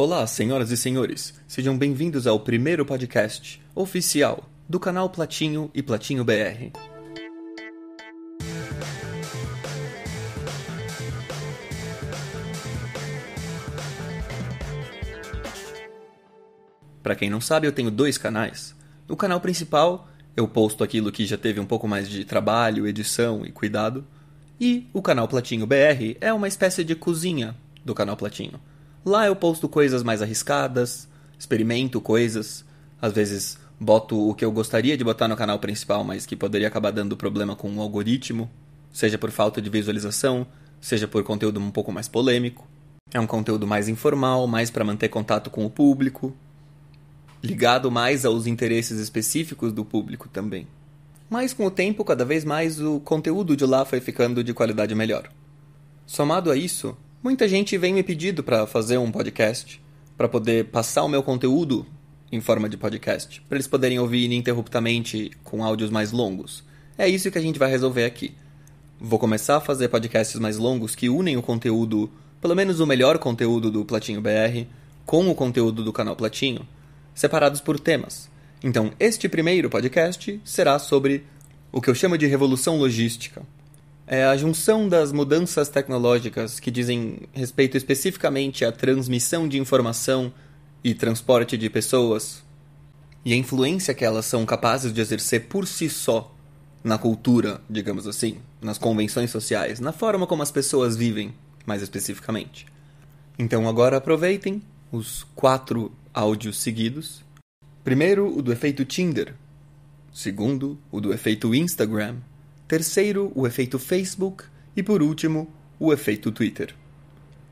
Olá, senhoras e senhores. Sejam bem-vindos ao primeiro podcast oficial do canal Platinho e Platinho BR. Para quem não sabe, eu tenho dois canais. No canal principal, eu posto aquilo que já teve um pouco mais de trabalho, edição e cuidado. E o canal Platinho BR é uma espécie de cozinha do canal Platinho. Lá eu posto coisas mais arriscadas, experimento coisas, às vezes boto o que eu gostaria de botar no canal principal, mas que poderia acabar dando problema com o algoritmo, seja por falta de visualização, seja por conteúdo um pouco mais polêmico. É um conteúdo mais informal, mais para manter contato com o público, ligado mais aos interesses específicos do público também. Mas com o tempo, cada vez mais o conteúdo de lá foi ficando de qualidade melhor. Somado a isso, muita gente vem me pedindo para fazer um podcast, para poder passar o meu conteúdo em forma de podcast, para eles poderem ouvir ininterruptamente com áudios mais longos. É isso que a gente vai resolver aqui. Vou começar a fazer podcasts mais longos que unem o conteúdo, pelo menos o melhor conteúdo do Platinho BR, com o conteúdo do canal Platinho, separados por temas. Então, este primeiro podcast será sobre o que eu chamo de revolução logística. É a junção das mudanças tecnológicas que dizem respeito especificamente à transmissão de informação e transporte de pessoas e a influência que elas são capazes de exercer por si só na cultura, digamos assim, nas convenções sociais, na forma como as pessoas vivem, mais especificamente. Então agora aproveitem os quatro áudios seguidos. Primeiro, o do efeito Tinder. Segundo, o do efeito Instagram. Terceiro, o efeito Facebook. E por último, o efeito Twitter.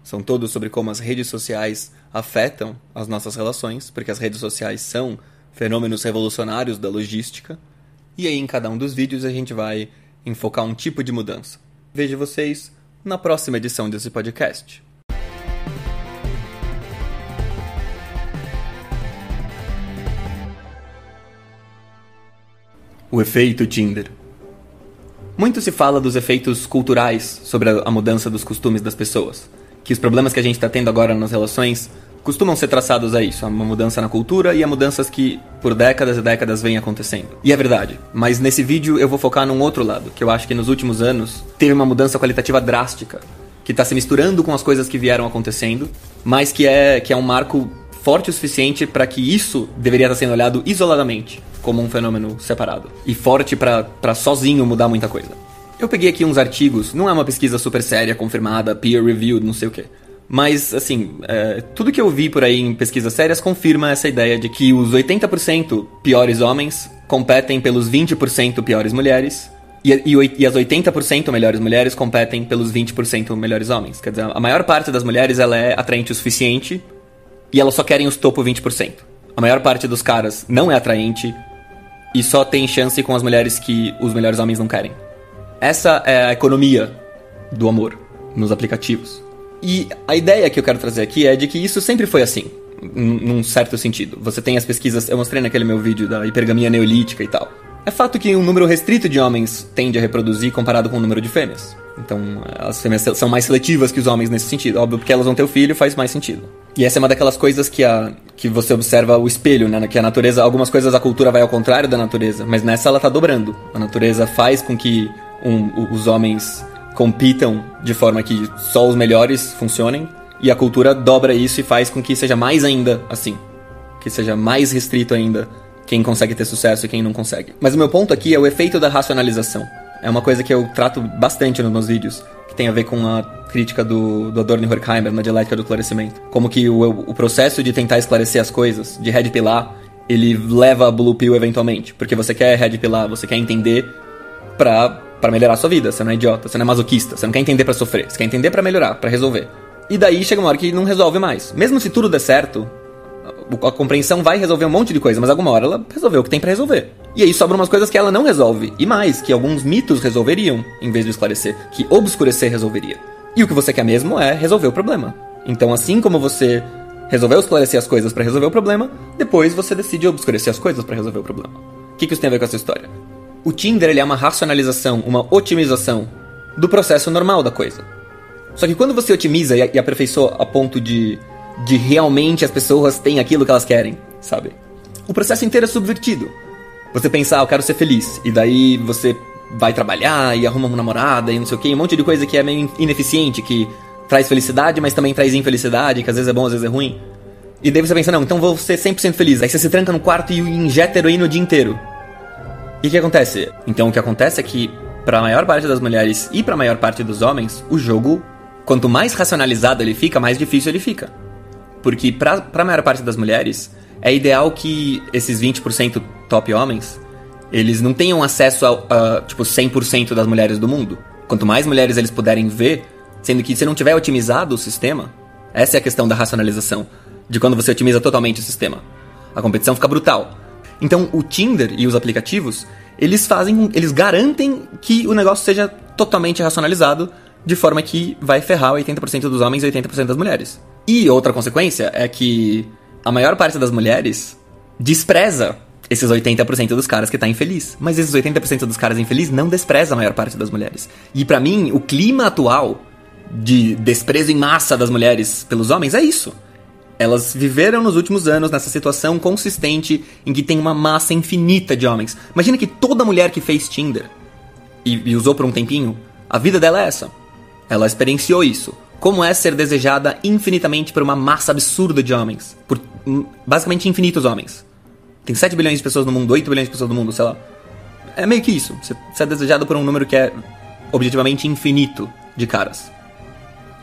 São todos sobre como as redes sociais afetam as nossas relações, porque as redes sociais são fenômenos revolucionários da logística. E aí, em cada um dos vídeos, a gente vai enfocar um tipo de mudança. Vejo vocês na próxima edição desse podcast. O efeito Tinder. Muito se fala dos efeitos culturais sobre a mudança dos costumes das pessoas. Que os problemas que a gente está tendo agora nas relações costumam ser traçados a isso, a uma mudança na cultura e a mudanças que por décadas e décadas vêm acontecendo. E é verdade, mas nesse vídeo eu vou focar num outro lado, que eu acho que nos últimos anos teve uma mudança qualitativa drástica, que está se misturando com as coisas que vieram acontecendo, mas que é, que é um marco forte o suficiente para que isso deveria estar sendo olhado isoladamente como um fenômeno separado e forte para sozinho mudar muita coisa. Eu peguei aqui uns artigos, não é uma pesquisa super séria, confirmada, peer-reviewed, não sei o que. Mas, assim, é, tudo que eu vi por aí em pesquisas sérias confirma essa ideia de que os 80% piores homens competem pelos 20% piores mulheres e, e, e as 80% melhores mulheres competem pelos 20% melhores homens. Quer dizer, a maior parte das mulheres ela é atraente o suficiente e elas só querem os topo 20%. A maior parte dos caras não é atraente e só tem chance com as mulheres que os melhores homens não querem. Essa é a economia do amor nos aplicativos. E a ideia que eu quero trazer aqui é de que isso sempre foi assim, num certo sentido. Você tem as pesquisas, eu mostrei naquele meu vídeo da hipergamia neolítica e tal. É fato que um número restrito de homens tende a reproduzir comparado com o número de fêmeas. Então, as fêmeas são mais seletivas que os homens nesse sentido. Óbvio, porque elas vão ter o filho, faz mais sentido. E essa é uma daquelas coisas que, a, que você observa o espelho, né? Que a natureza, algumas coisas a cultura vai ao contrário da natureza, mas nessa ela tá dobrando. A natureza faz com que um, os homens compitam de forma que só os melhores funcionem, e a cultura dobra isso e faz com que seja mais ainda assim. Que seja mais restrito ainda quem consegue ter sucesso e quem não consegue. Mas o meu ponto aqui é o efeito da racionalização. É uma coisa que eu trato bastante nos meus vídeos, que tem a ver com a crítica do, do Adorno e Horkheimer na dialética do esclarecimento. Como que o, o processo de tentar esclarecer as coisas, de red pilar, ele leva a blue pill eventualmente. Porque você quer red pilar, você quer entender pra, pra melhorar a sua vida. Você não é idiota, você não é masoquista, você não quer entender para sofrer, você quer entender para melhorar, para resolver. E daí chega uma hora que não resolve mais. Mesmo se tudo der certo, a compreensão vai resolver um monte de coisa, mas alguma hora ela resolveu o que tem para resolver. E aí sobram umas coisas que ela não resolve. E mais, que alguns mitos resolveriam, em vez de esclarecer, que obscurecer resolveria. E o que você quer mesmo é resolver o problema. Então, assim como você resolveu esclarecer as coisas para resolver o problema, depois você decide obscurecer as coisas para resolver o problema. O que, que isso tem a ver com essa história? O Tinder ele é uma racionalização, uma otimização do processo normal da coisa. Só que quando você otimiza e aperfeiçoa a ponto de de realmente as pessoas têm aquilo que elas querem, sabe? O processo inteiro é subvertido. Você pensar, ah, eu quero ser feliz, e daí você vai trabalhar e arruma uma namorada e não sei o que, um monte de coisa que é meio ineficiente, que traz felicidade, mas também traz infelicidade, que às vezes é bom, às vezes é ruim. E daí você pensa, não, então vou ser 100% feliz. Aí você se tranca no quarto e injeta heroína o dia inteiro. E o que acontece? Então o que acontece é que, para a maior parte das mulheres e para a maior parte dos homens, o jogo, quanto mais racionalizado ele fica, mais difícil ele fica. Porque para a maior parte das mulheres, é ideal que esses 20% top homens, eles não tenham acesso a, a tipo, 100% das mulheres do mundo. Quanto mais mulheres eles puderem ver, sendo que se não tiver otimizado o sistema, essa é a questão da racionalização, de quando você otimiza totalmente o sistema. A competição fica brutal. Então, o Tinder e os aplicativos, eles fazem, eles garantem que o negócio seja totalmente racionalizado, de forma que vai ferrar 80% dos homens e 80% das mulheres. E outra consequência é que a maior parte das mulheres despreza esses 80% dos caras que tá infeliz. Mas esses 80% dos caras infelizes não despreza a maior parte das mulheres. E para mim, o clima atual de desprezo em massa das mulheres pelos homens é isso. Elas viveram nos últimos anos nessa situação consistente em que tem uma massa infinita de homens. Imagina que toda mulher que fez Tinder e, e usou por um tempinho, a vida dela é essa. Ela experienciou isso. Como é ser desejada infinitamente por uma massa absurda de homens. Por hum, basicamente infinitos homens. Tem 7 bilhões de pessoas no mundo, 8 bilhões de pessoas no mundo, sei lá. É meio que isso. Você é desejado por um número que é objetivamente infinito de caras.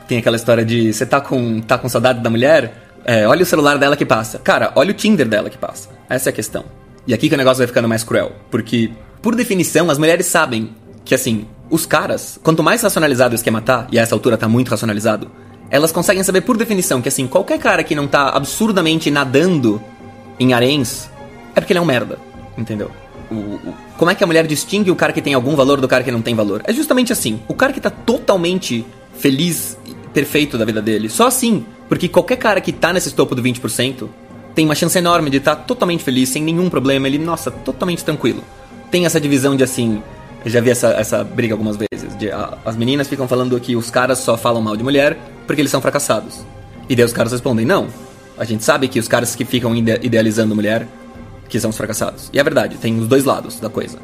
Tem aquela história de você tá com, tá com saudade da mulher, é, olha o celular dela que passa. Cara, olha o Tinder dela que passa. Essa é a questão. E aqui que o negócio vai ficando mais cruel. Porque, por definição, as mulheres sabem que, assim, os caras, quanto mais racionalizado o esquema tá, e a essa altura tá muito racionalizado, elas conseguem saber por definição que, assim, qualquer cara que não tá absurdamente nadando em haréns é porque ele é um merda. Entendeu? O, o, como é que a mulher distingue o cara que tem algum valor do cara que não tem valor? É justamente assim. O cara que tá totalmente feliz, perfeito da vida dele, só assim porque qualquer cara que tá nesse topo do 20% tem uma chance enorme de estar tá totalmente feliz, sem nenhum problema, ele, nossa, totalmente tranquilo. Tem essa divisão de assim. Eu já vi essa, essa briga algumas vezes. De, a, as meninas ficam falando que os caras só falam mal de mulher porque eles são fracassados. E daí os caras respondem: não. A gente sabe que os caras que ficam ide idealizando mulher que são os fracassados. E é verdade, tem os dois lados da coisa.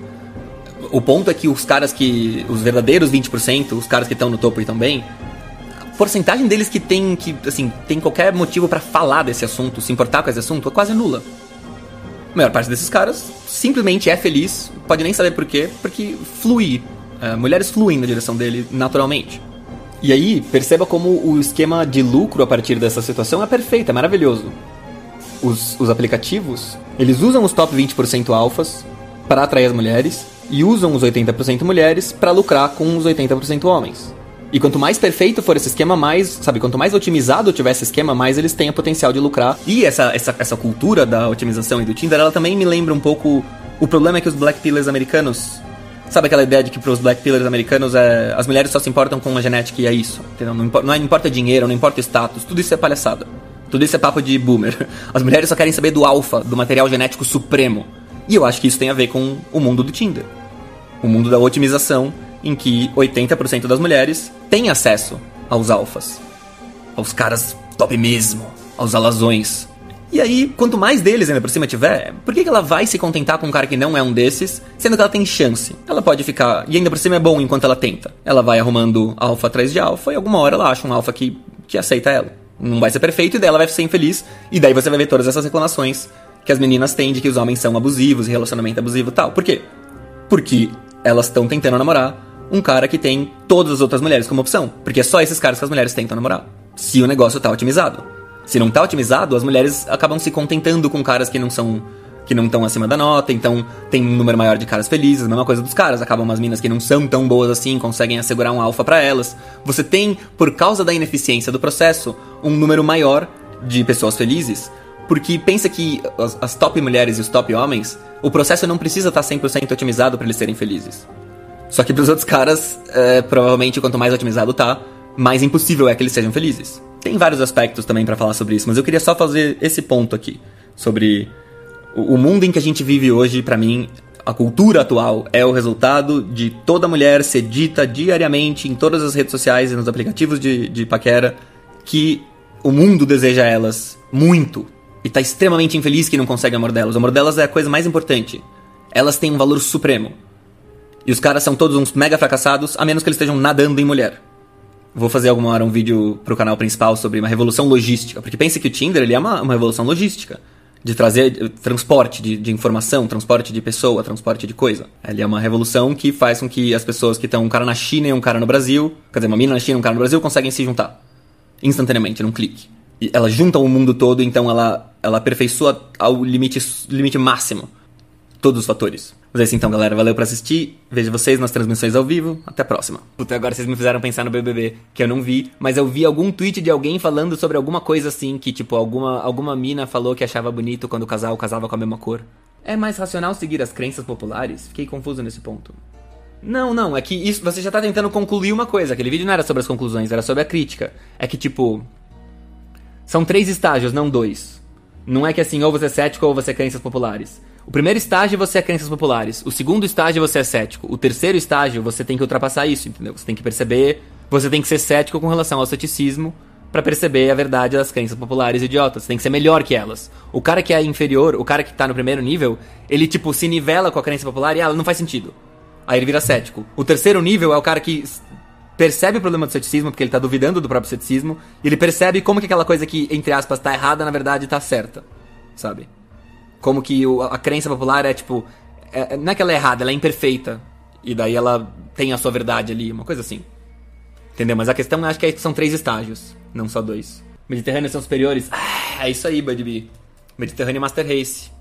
O ponto é que os caras que. Os verdadeiros 20%, os caras que estão no topo e também, porcentagem deles que tem que assim tem qualquer motivo para falar desse assunto, se importar com esse assunto, é quase nula. A maior parte desses caras simplesmente é feliz, pode nem saber porquê, porque flui. É, mulheres fluem na direção dele naturalmente. E aí, perceba como o esquema de lucro a partir dessa situação é perfeito, é maravilhoso. Os, os aplicativos, eles usam os top 20% alfas para atrair as mulheres e usam os 80% mulheres para lucrar com os 80% homens. E quanto mais perfeito for esse esquema, mais, sabe, quanto mais otimizado tiver esse esquema, mais eles têm o potencial de lucrar. E essa, essa, essa cultura da otimização e do Tinder, ela também me lembra um pouco. O problema é que os Black Pillars americanos. Sabe aquela ideia de que pros Black Pillars americanos é, as mulheres só se importam com a genética e é isso? Entendeu? Não, importa, é, não importa dinheiro, não importa status, tudo isso é palhaçada. Tudo isso é papo de boomer. As mulheres só querem saber do alfa, do material genético supremo. E eu acho que isso tem a ver com o mundo do Tinder. O mundo da otimização em que 80% das mulheres têm acesso aos alfas, aos caras top mesmo, aos alazões. E aí, quanto mais deles ainda por cima tiver, por que, ela vai se contentar com um cara que não é um desses, sendo que ela tem chance? Ela pode ficar, e ainda por cima é bom enquanto ela tenta. Ela vai arrumando alfa atrás de alfa e alguma hora ela acha um alfa que, que aceita ela. Não vai ser perfeito e daí ela vai ser infeliz, e daí você vai ver todas essas reclamações que as meninas têm de que os homens são abusivos relacionamento abusivo e tal. Por quê? Porque elas estão tentando namorar um cara que tem todas as outras mulheres como opção. Porque é só esses caras que as mulheres tentam namorar. Se o negócio tá otimizado. Se não tá otimizado, as mulheres acabam se contentando com caras que não são. que não estão acima da nota, então tem um número maior de caras felizes, a mesma coisa dos caras. Acabam umas minas que não são tão boas assim, conseguem assegurar um alfa para elas. Você tem, por causa da ineficiência do processo, um número maior de pessoas felizes. Porque pensa que as, as top mulheres e os top homens, o processo não precisa estar tá 100% otimizado para eles serem felizes. Só que pros outros caras, é, provavelmente quanto mais otimizado tá, mais impossível é que eles sejam felizes. Tem vários aspectos também para falar sobre isso, mas eu queria só fazer esse ponto aqui. Sobre o, mundo em que a gente vive hoje, para mim, a cultura atual é o resultado de toda mulher ser dita diariamente em todas as redes sociais e nos aplicativos de, de paquera que o mundo deseja elas muito e tá extremamente infeliz que não consegue o amor delas. O amor delas é a coisa mais importante. Elas têm um valor supremo. E os caras são todos uns mega fracassados, a menos que eles estejam nadando em mulher. Vou fazer alguma hora um vídeo pro canal principal sobre uma revolução logística. Porque pense que o Tinder ele é uma, uma revolução logística. De trazer transporte de, de, informação, transporte de pessoa, transporte de coisa. Ele é uma revolução que faz com que as pessoas que estão um cara na China e um cara no Brasil, quer dizer, uma mina na China e um cara no Brasil, conseguem se juntar. Instantaneamente, num clique. E ela junta o mundo todo, então ela, ela aperfeiçoa ao limite, limite máximo todos os fatores. Mas é isso então, galera. Valeu por assistir. Vejo vocês nas transmissões ao vivo. Até a próxima. Puta, agora vocês me fizeram pensar no BBB, que eu não vi, mas eu vi algum tweet de alguém falando sobre alguma coisa assim, que tipo, alguma, alguma mina falou que achava bonito quando o casal casava com a mesma cor. É mais racional seguir as crenças populares? Fiquei confuso nesse ponto. Não, não, é que isso você já tá tentando concluir uma coisa. Aquele vídeo não era sobre as conclusões, era sobre a crítica. É que tipo. São três estágios, não dois. Não é que assim, ou você é cético ou você é crenças populares. O primeiro estágio você é crenças populares. O segundo estágio você é cético. O terceiro estágio você tem que ultrapassar isso, entendeu? Você tem que perceber, você tem que ser cético com relação ao ceticismo para perceber a verdade das crenças populares idiotas. Você tem que ser melhor que elas. O cara que é inferior, o cara que tá no primeiro nível, ele tipo se nivela com a crença popular e ela não faz sentido. Aí ele vira cético. O terceiro nível é o cara que percebe o problema do ceticismo, porque ele tá duvidando do próprio ceticismo, e ele percebe como que aquela coisa que, entre aspas, tá errada, na verdade tá certa. Sabe? Como que o, a crença popular é tipo. É, não é que ela é errada, ela é imperfeita. E daí ela tem a sua verdade ali, uma coisa assim. Entendeu? Mas a questão acho que é, são três estágios, não só dois. Mediterrâneos são superiores? Ah, é isso aí, Buddy Mediterrâneo Master Race.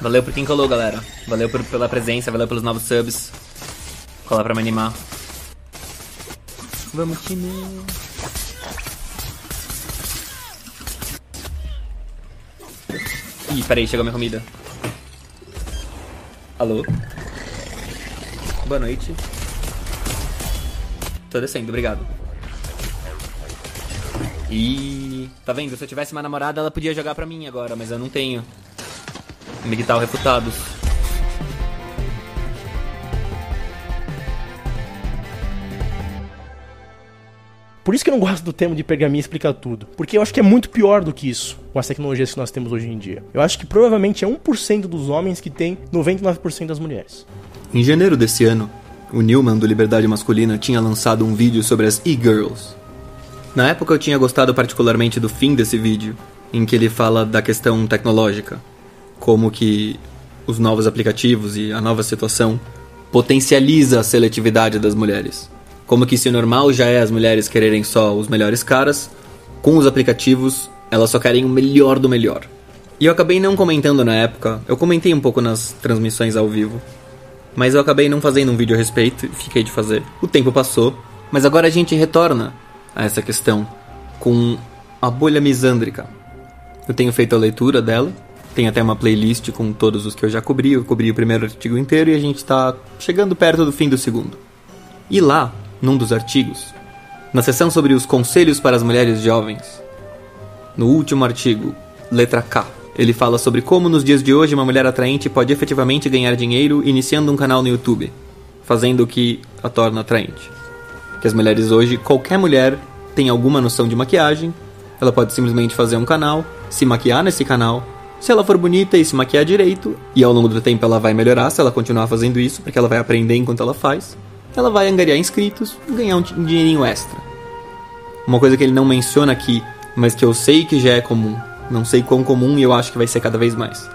Valeu por quem colou, galera. Valeu por, pela presença, valeu pelos novos subs. Colar pra me animar. Vamos, time. Ih, peraí, chegou minha comida. Alô? Boa noite. Tô descendo, obrigado. E tá vendo? Se eu tivesse uma namorada, ela podia jogar pra mim agora, mas eu não tenho. Migtal refutados. Por isso que eu não gosto do termo de pergaminho explica tudo. Porque eu acho que é muito pior do que isso com as tecnologias que nós temos hoje em dia. Eu acho que provavelmente é 1% dos homens que tem 99% das mulheres. Em janeiro desse ano, o Newman do Liberdade Masculina tinha lançado um vídeo sobre as e-girls. Na época eu tinha gostado particularmente do fim desse vídeo, em que ele fala da questão tecnológica, como que os novos aplicativos e a nova situação potencializa a seletividade das mulheres. Como que se o normal já é as mulheres quererem só os melhores caras, com os aplicativos elas só querem o melhor do melhor. E eu acabei não comentando na época, eu comentei um pouco nas transmissões ao vivo. Mas eu acabei não fazendo um vídeo a respeito e fiquei de fazer. O tempo passou, mas agora a gente retorna a essa questão com a bolha misândrica. Eu tenho feito a leitura dela, tem até uma playlist com todos os que eu já cobri, eu cobri o primeiro artigo inteiro e a gente está chegando perto do fim do segundo. E lá, num dos artigos, na seção sobre os conselhos para as mulheres jovens, no último artigo, letra K, ele fala sobre como nos dias de hoje uma mulher atraente pode efetivamente ganhar dinheiro iniciando um canal no YouTube, fazendo o que a torna atraente. Que as mulheres hoje, qualquer mulher tem alguma noção de maquiagem, ela pode simplesmente fazer um canal, se maquiar nesse canal. Se ela for bonita e se maquiar direito, e ao longo do tempo ela vai melhorar se ela continuar fazendo isso, porque ela vai aprender enquanto ela faz ela vai angariar inscritos e ganhar um dinheirinho extra. Uma coisa que ele não menciona aqui, mas que eu sei que já é comum, não sei quão comum e eu acho que vai ser cada vez mais,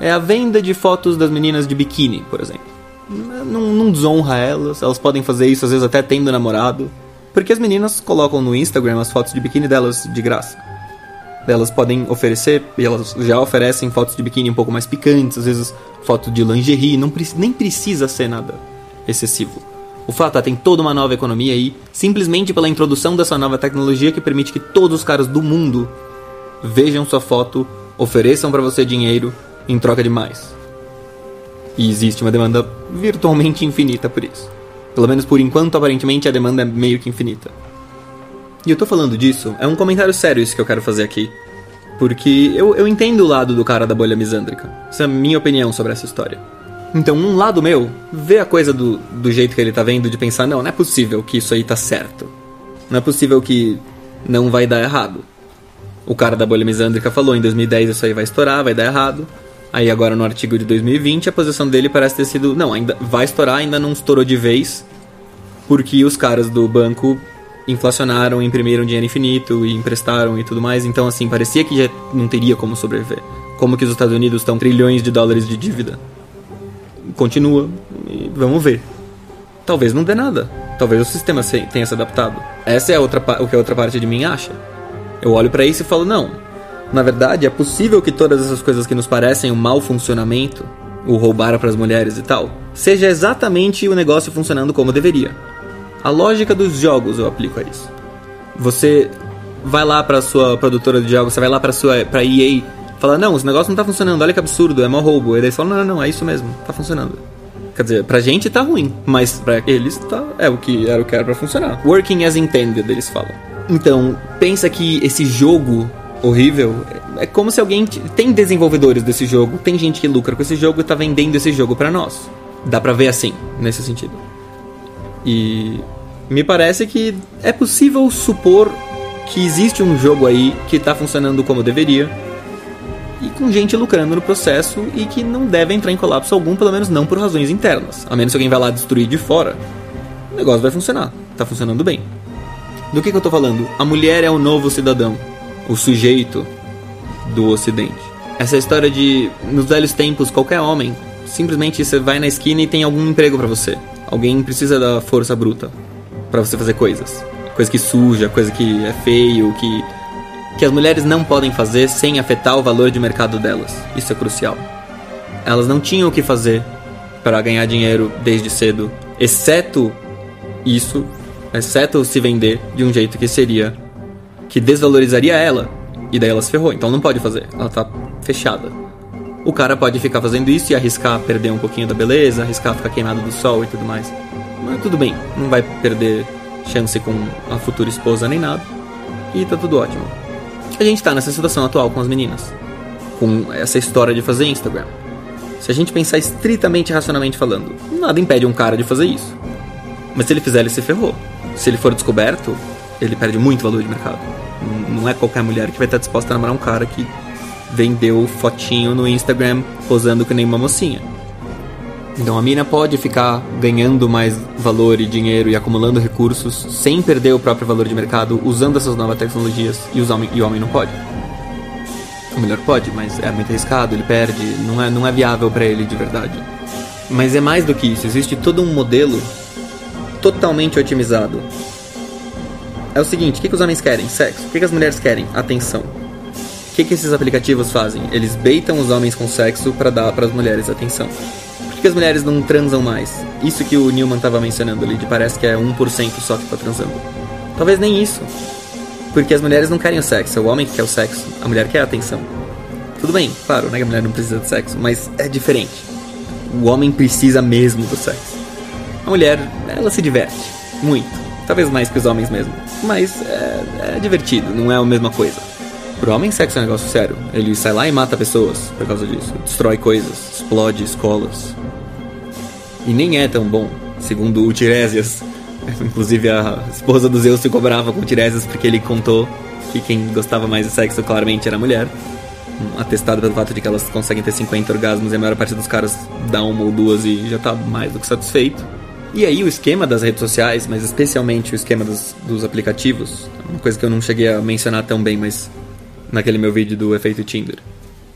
é a venda de fotos das meninas de biquíni, por exemplo. Não, não desonra elas, elas podem fazer isso às vezes até tendo namorado, porque as meninas colocam no Instagram as fotos de biquíni delas de graça. Elas podem oferecer, e elas já oferecem fotos de biquíni um pouco mais picantes, às vezes foto de lingerie, não, nem precisa ser nada excessivo. O fato é tem toda uma nova economia aí, simplesmente pela introdução dessa nova tecnologia que permite que todos os caras do mundo vejam sua foto, ofereçam para você dinheiro em troca de mais. E existe uma demanda virtualmente infinita por isso. Pelo menos por enquanto, aparentemente, a demanda é meio que infinita. E eu tô falando disso, é um comentário sério isso que eu quero fazer aqui. Porque eu, eu entendo o lado do cara da bolha misândrica. Essa é a minha opinião sobre essa história. Então, um lado meu vê a coisa do, do jeito que ele tá vendo, de pensar: não, não é possível que isso aí tá certo. Não é possível que não vai dar errado. O cara da bolha misândrica falou, em 2010 isso aí vai estourar, vai dar errado. Aí agora no artigo de 2020 a posição dele parece ter sido, não, ainda vai estourar, ainda não estourou de vez, porque os caras do banco inflacionaram, imprimiram dinheiro infinito e emprestaram e tudo mais. Então assim, parecia que já não teria como sobreviver. Como que os Estados Unidos estão trilhões de dólares de dívida? Continua e vamos ver. Talvez não dê nada. Talvez o sistema tenha se adaptado. Essa é outra, o que a outra parte de mim acha. Eu olho para isso e falo, não. Na verdade, é possível que todas essas coisas que nos parecem um mau funcionamento, o roubar para as mulheres e tal, seja exatamente o negócio funcionando como deveria. A lógica dos jogos eu aplico a isso. Você vai lá para sua produtora de jogos, você vai lá para sua para EA, fala: "Não, esse negócio não tá funcionando, olha que absurdo, é mau roubo". E daí fala: "Não, não, não, é isso mesmo, tá funcionando". Quer dizer, pra gente tá ruim, mas pra eles tá, é o que era o que era pra funcionar. Working as intended, eles falam. Então, pensa que esse jogo horrível é como se alguém tem desenvolvedores desse jogo, tem gente que lucra com esse jogo e tá vendendo esse jogo para nós. Dá pra ver assim, nesse sentido. E me parece que é possível supor que existe um jogo aí que tá funcionando como deveria e com gente lucrando no processo e que não deve entrar em colapso algum, pelo menos não por razões internas. A menos que alguém vá lá destruir de fora, o negócio vai funcionar. Tá funcionando bem. Do que, que eu tô falando? A mulher é o novo cidadão, o sujeito do ocidente. Essa história de, nos velhos tempos, qualquer homem, simplesmente você vai na esquina e tem algum emprego para você. Alguém precisa da força bruta para você fazer coisas. Coisa que suja, coisa que é feio, que que as mulheres não podem fazer sem afetar o valor de mercado delas. Isso é crucial. Elas não tinham o que fazer para ganhar dinheiro desde cedo, exceto isso, exceto se vender de um jeito que seria que desvalorizaria ela e daí ela se ferrou. Então não pode fazer, ela tá fechada. O cara pode ficar fazendo isso e arriscar perder um pouquinho da beleza, arriscar ficar queimado do sol e tudo mais. Mas tudo bem, não vai perder chance com a futura esposa nem nada. E tá tudo ótimo. A gente tá nessa situação atual com as meninas. Com essa história de fazer Instagram. Se a gente pensar estritamente racionalmente falando, nada impede um cara de fazer isso. Mas se ele fizer, ele se ferrou. Se ele for descoberto, ele perde muito valor de mercado. Não é qualquer mulher que vai estar disposta a namorar um cara que vendeu fotinho no Instagram posando que nem uma mocinha. Então a mina pode ficar ganhando mais valor e dinheiro e acumulando recursos sem perder o próprio valor de mercado usando essas novas tecnologias e, os homem, e o homem não pode. O melhor pode, mas é muito arriscado, ele perde, não é, não é viável para ele de verdade. Mas é mais do que isso, existe todo um modelo totalmente otimizado. É o seguinte, o que, que os homens querem? Sexo. O que, que as mulheres querem? Atenção. O que, que esses aplicativos fazem? Eles beitam os homens com sexo para dar para as mulheres atenção que as mulheres não transam mais? Isso que o Newman estava mencionando ali, de parece que é 1% só que tá transando. Talvez nem isso. Porque as mulheres não querem o sexo, é o homem que quer o sexo, a mulher quer a atenção. Tudo bem, claro, né, que a mulher não precisa de sexo, mas é diferente. O homem precisa mesmo do sexo. A mulher, ela se diverte, muito. Talvez mais que os homens mesmo. Mas é, é divertido, não é a mesma coisa. Pro homem, sexo é um negócio sério. Ele sai lá e mata pessoas por causa disso. Destrói coisas, explode escolas, e nem é tão bom, segundo o Tiresias. Inclusive a esposa do Zeus ficou brava com o Tiresias porque ele contou que quem gostava mais de sexo claramente era a mulher. Atestado pelo fato de que elas conseguem ter 50 orgasmos e a maior parte dos caras dá uma ou duas e já tá mais do que satisfeito. E aí o esquema das redes sociais, mas especialmente o esquema dos, dos aplicativos, uma coisa que eu não cheguei a mencionar tão bem, mas naquele meu vídeo do efeito Tinder.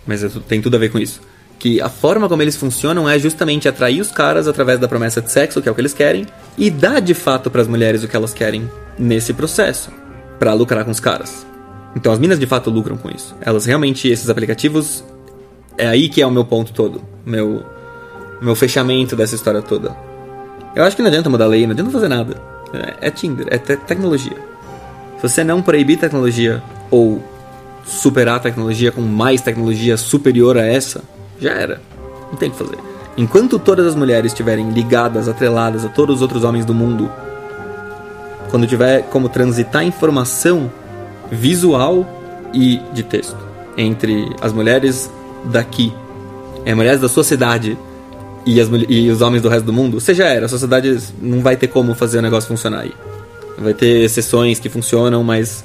Mas tem tudo a ver com isso que a forma como eles funcionam é justamente atrair os caras através da promessa de sexo, que é o que eles querem, e dar de fato para as mulheres o que elas querem nesse processo, para lucrar com os caras. Então as minas de fato lucram com isso. Elas realmente esses aplicativos é aí que é o meu ponto todo, meu meu fechamento dessa história toda. Eu acho que não adianta mudar a lei, não adianta fazer nada. É, é Tinder, é te tecnologia. Se você não proibir tecnologia ou superar a tecnologia com mais tecnologia superior a essa, já era. Não tem o que fazer. Enquanto todas as mulheres estiverem ligadas, atreladas a todos os outros homens do mundo, quando tiver como transitar informação visual e de texto entre as mulheres daqui, as mulheres da sua cidade e, as, e os homens do resto do mundo, você já era. A sociedade não vai ter como fazer o negócio funcionar aí. Vai ter exceções que funcionam, mas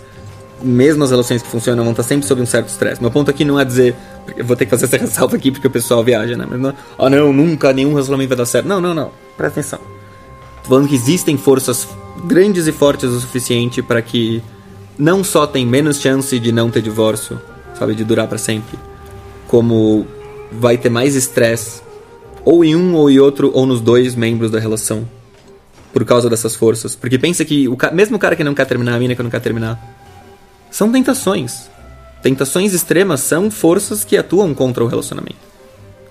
mesmo as relações que funcionam vão estar sempre sob um certo estresse. Meu ponto aqui não é dizer. Eu vou ter que fazer essa ressalva aqui porque o pessoal viaja, né? Mas não, oh, não, nunca nenhum relacionamento vai dar certo. Não, não, não. Presta atenção. Tô falando que existem forças grandes e fortes o suficiente para que não só tem menos chance de não ter divórcio, sabe, de durar para sempre, como vai ter mais estresse ou em um ou em outro ou nos dois membros da relação por causa dessas forças. Porque pensa que o mesmo o cara que não quer terminar, a mina que não quer terminar, são tentações. Tentações extremas são forças que atuam contra o relacionamento.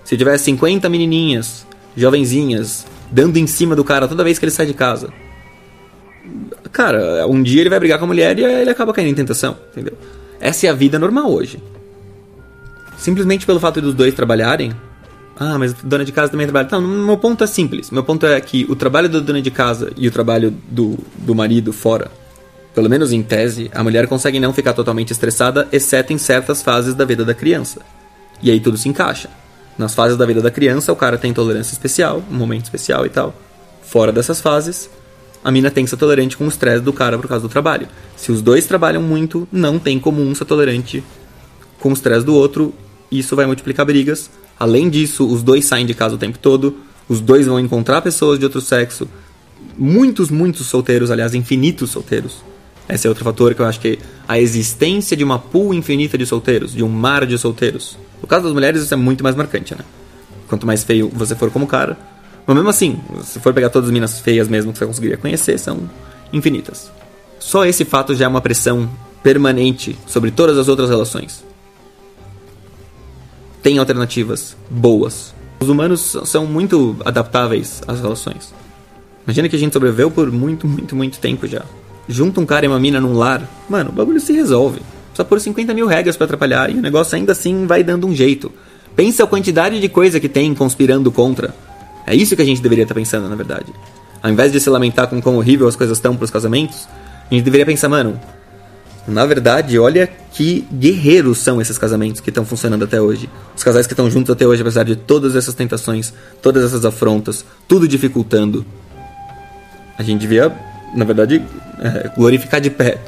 Se tiver 50 menininhas, jovenzinhas, dando em cima do cara toda vez que ele sai de casa. Cara, um dia ele vai brigar com a mulher e ele acaba caindo em tentação, entendeu? Essa é a vida normal hoje. Simplesmente pelo fato dos dois trabalharem, ah, mas dona de casa também trabalha. Não, meu ponto é simples. Meu ponto é que o trabalho da dona de casa e o trabalho do, do marido fora, pelo menos em tese, a mulher consegue não ficar totalmente estressada, exceto em certas fases da vida da criança. E aí tudo se encaixa. Nas fases da vida da criança, o cara tem tolerância especial, um momento especial e tal. Fora dessas fases, a mina tem que ser tolerante com o estresse do cara por causa do trabalho. Se os dois trabalham muito, não tem como um ser tolerante com o estresse do outro, isso vai multiplicar brigas Além disso, os dois saem de casa o tempo todo, os dois vão encontrar pessoas de outro sexo. Muitos, muitos solteiros, aliás, infinitos solteiros. Esse é outro fator que eu acho que a existência de uma pool infinita de solteiros, de um mar de solteiros. No caso das mulheres, isso é muito mais marcante, né? Quanto mais feio você for como cara. Mas mesmo assim, se for pegar todas as minas feias mesmo que você conseguiria conhecer, são infinitas. Só esse fato já é uma pressão permanente sobre todas as outras relações tem alternativas boas. Os humanos são muito adaptáveis às relações. Imagina que a gente sobreviveu por muito, muito, muito tempo já. Junta um cara e uma mina num lar, mano, o bagulho se resolve. Só por 50 mil regras para atrapalhar e o negócio ainda assim vai dando um jeito. Pensa a quantidade de coisa que tem conspirando contra. É isso que a gente deveria estar tá pensando, na verdade. Ao invés de se lamentar com quão horrível as coisas estão pros casamentos, a gente deveria pensar, mano, na verdade, olha que guerreiros são esses casamentos que estão funcionando até hoje. Os casais que estão juntos até hoje, apesar de todas essas tentações, todas essas afrontas, tudo dificultando. A gente devia, na verdade, é, glorificar de pé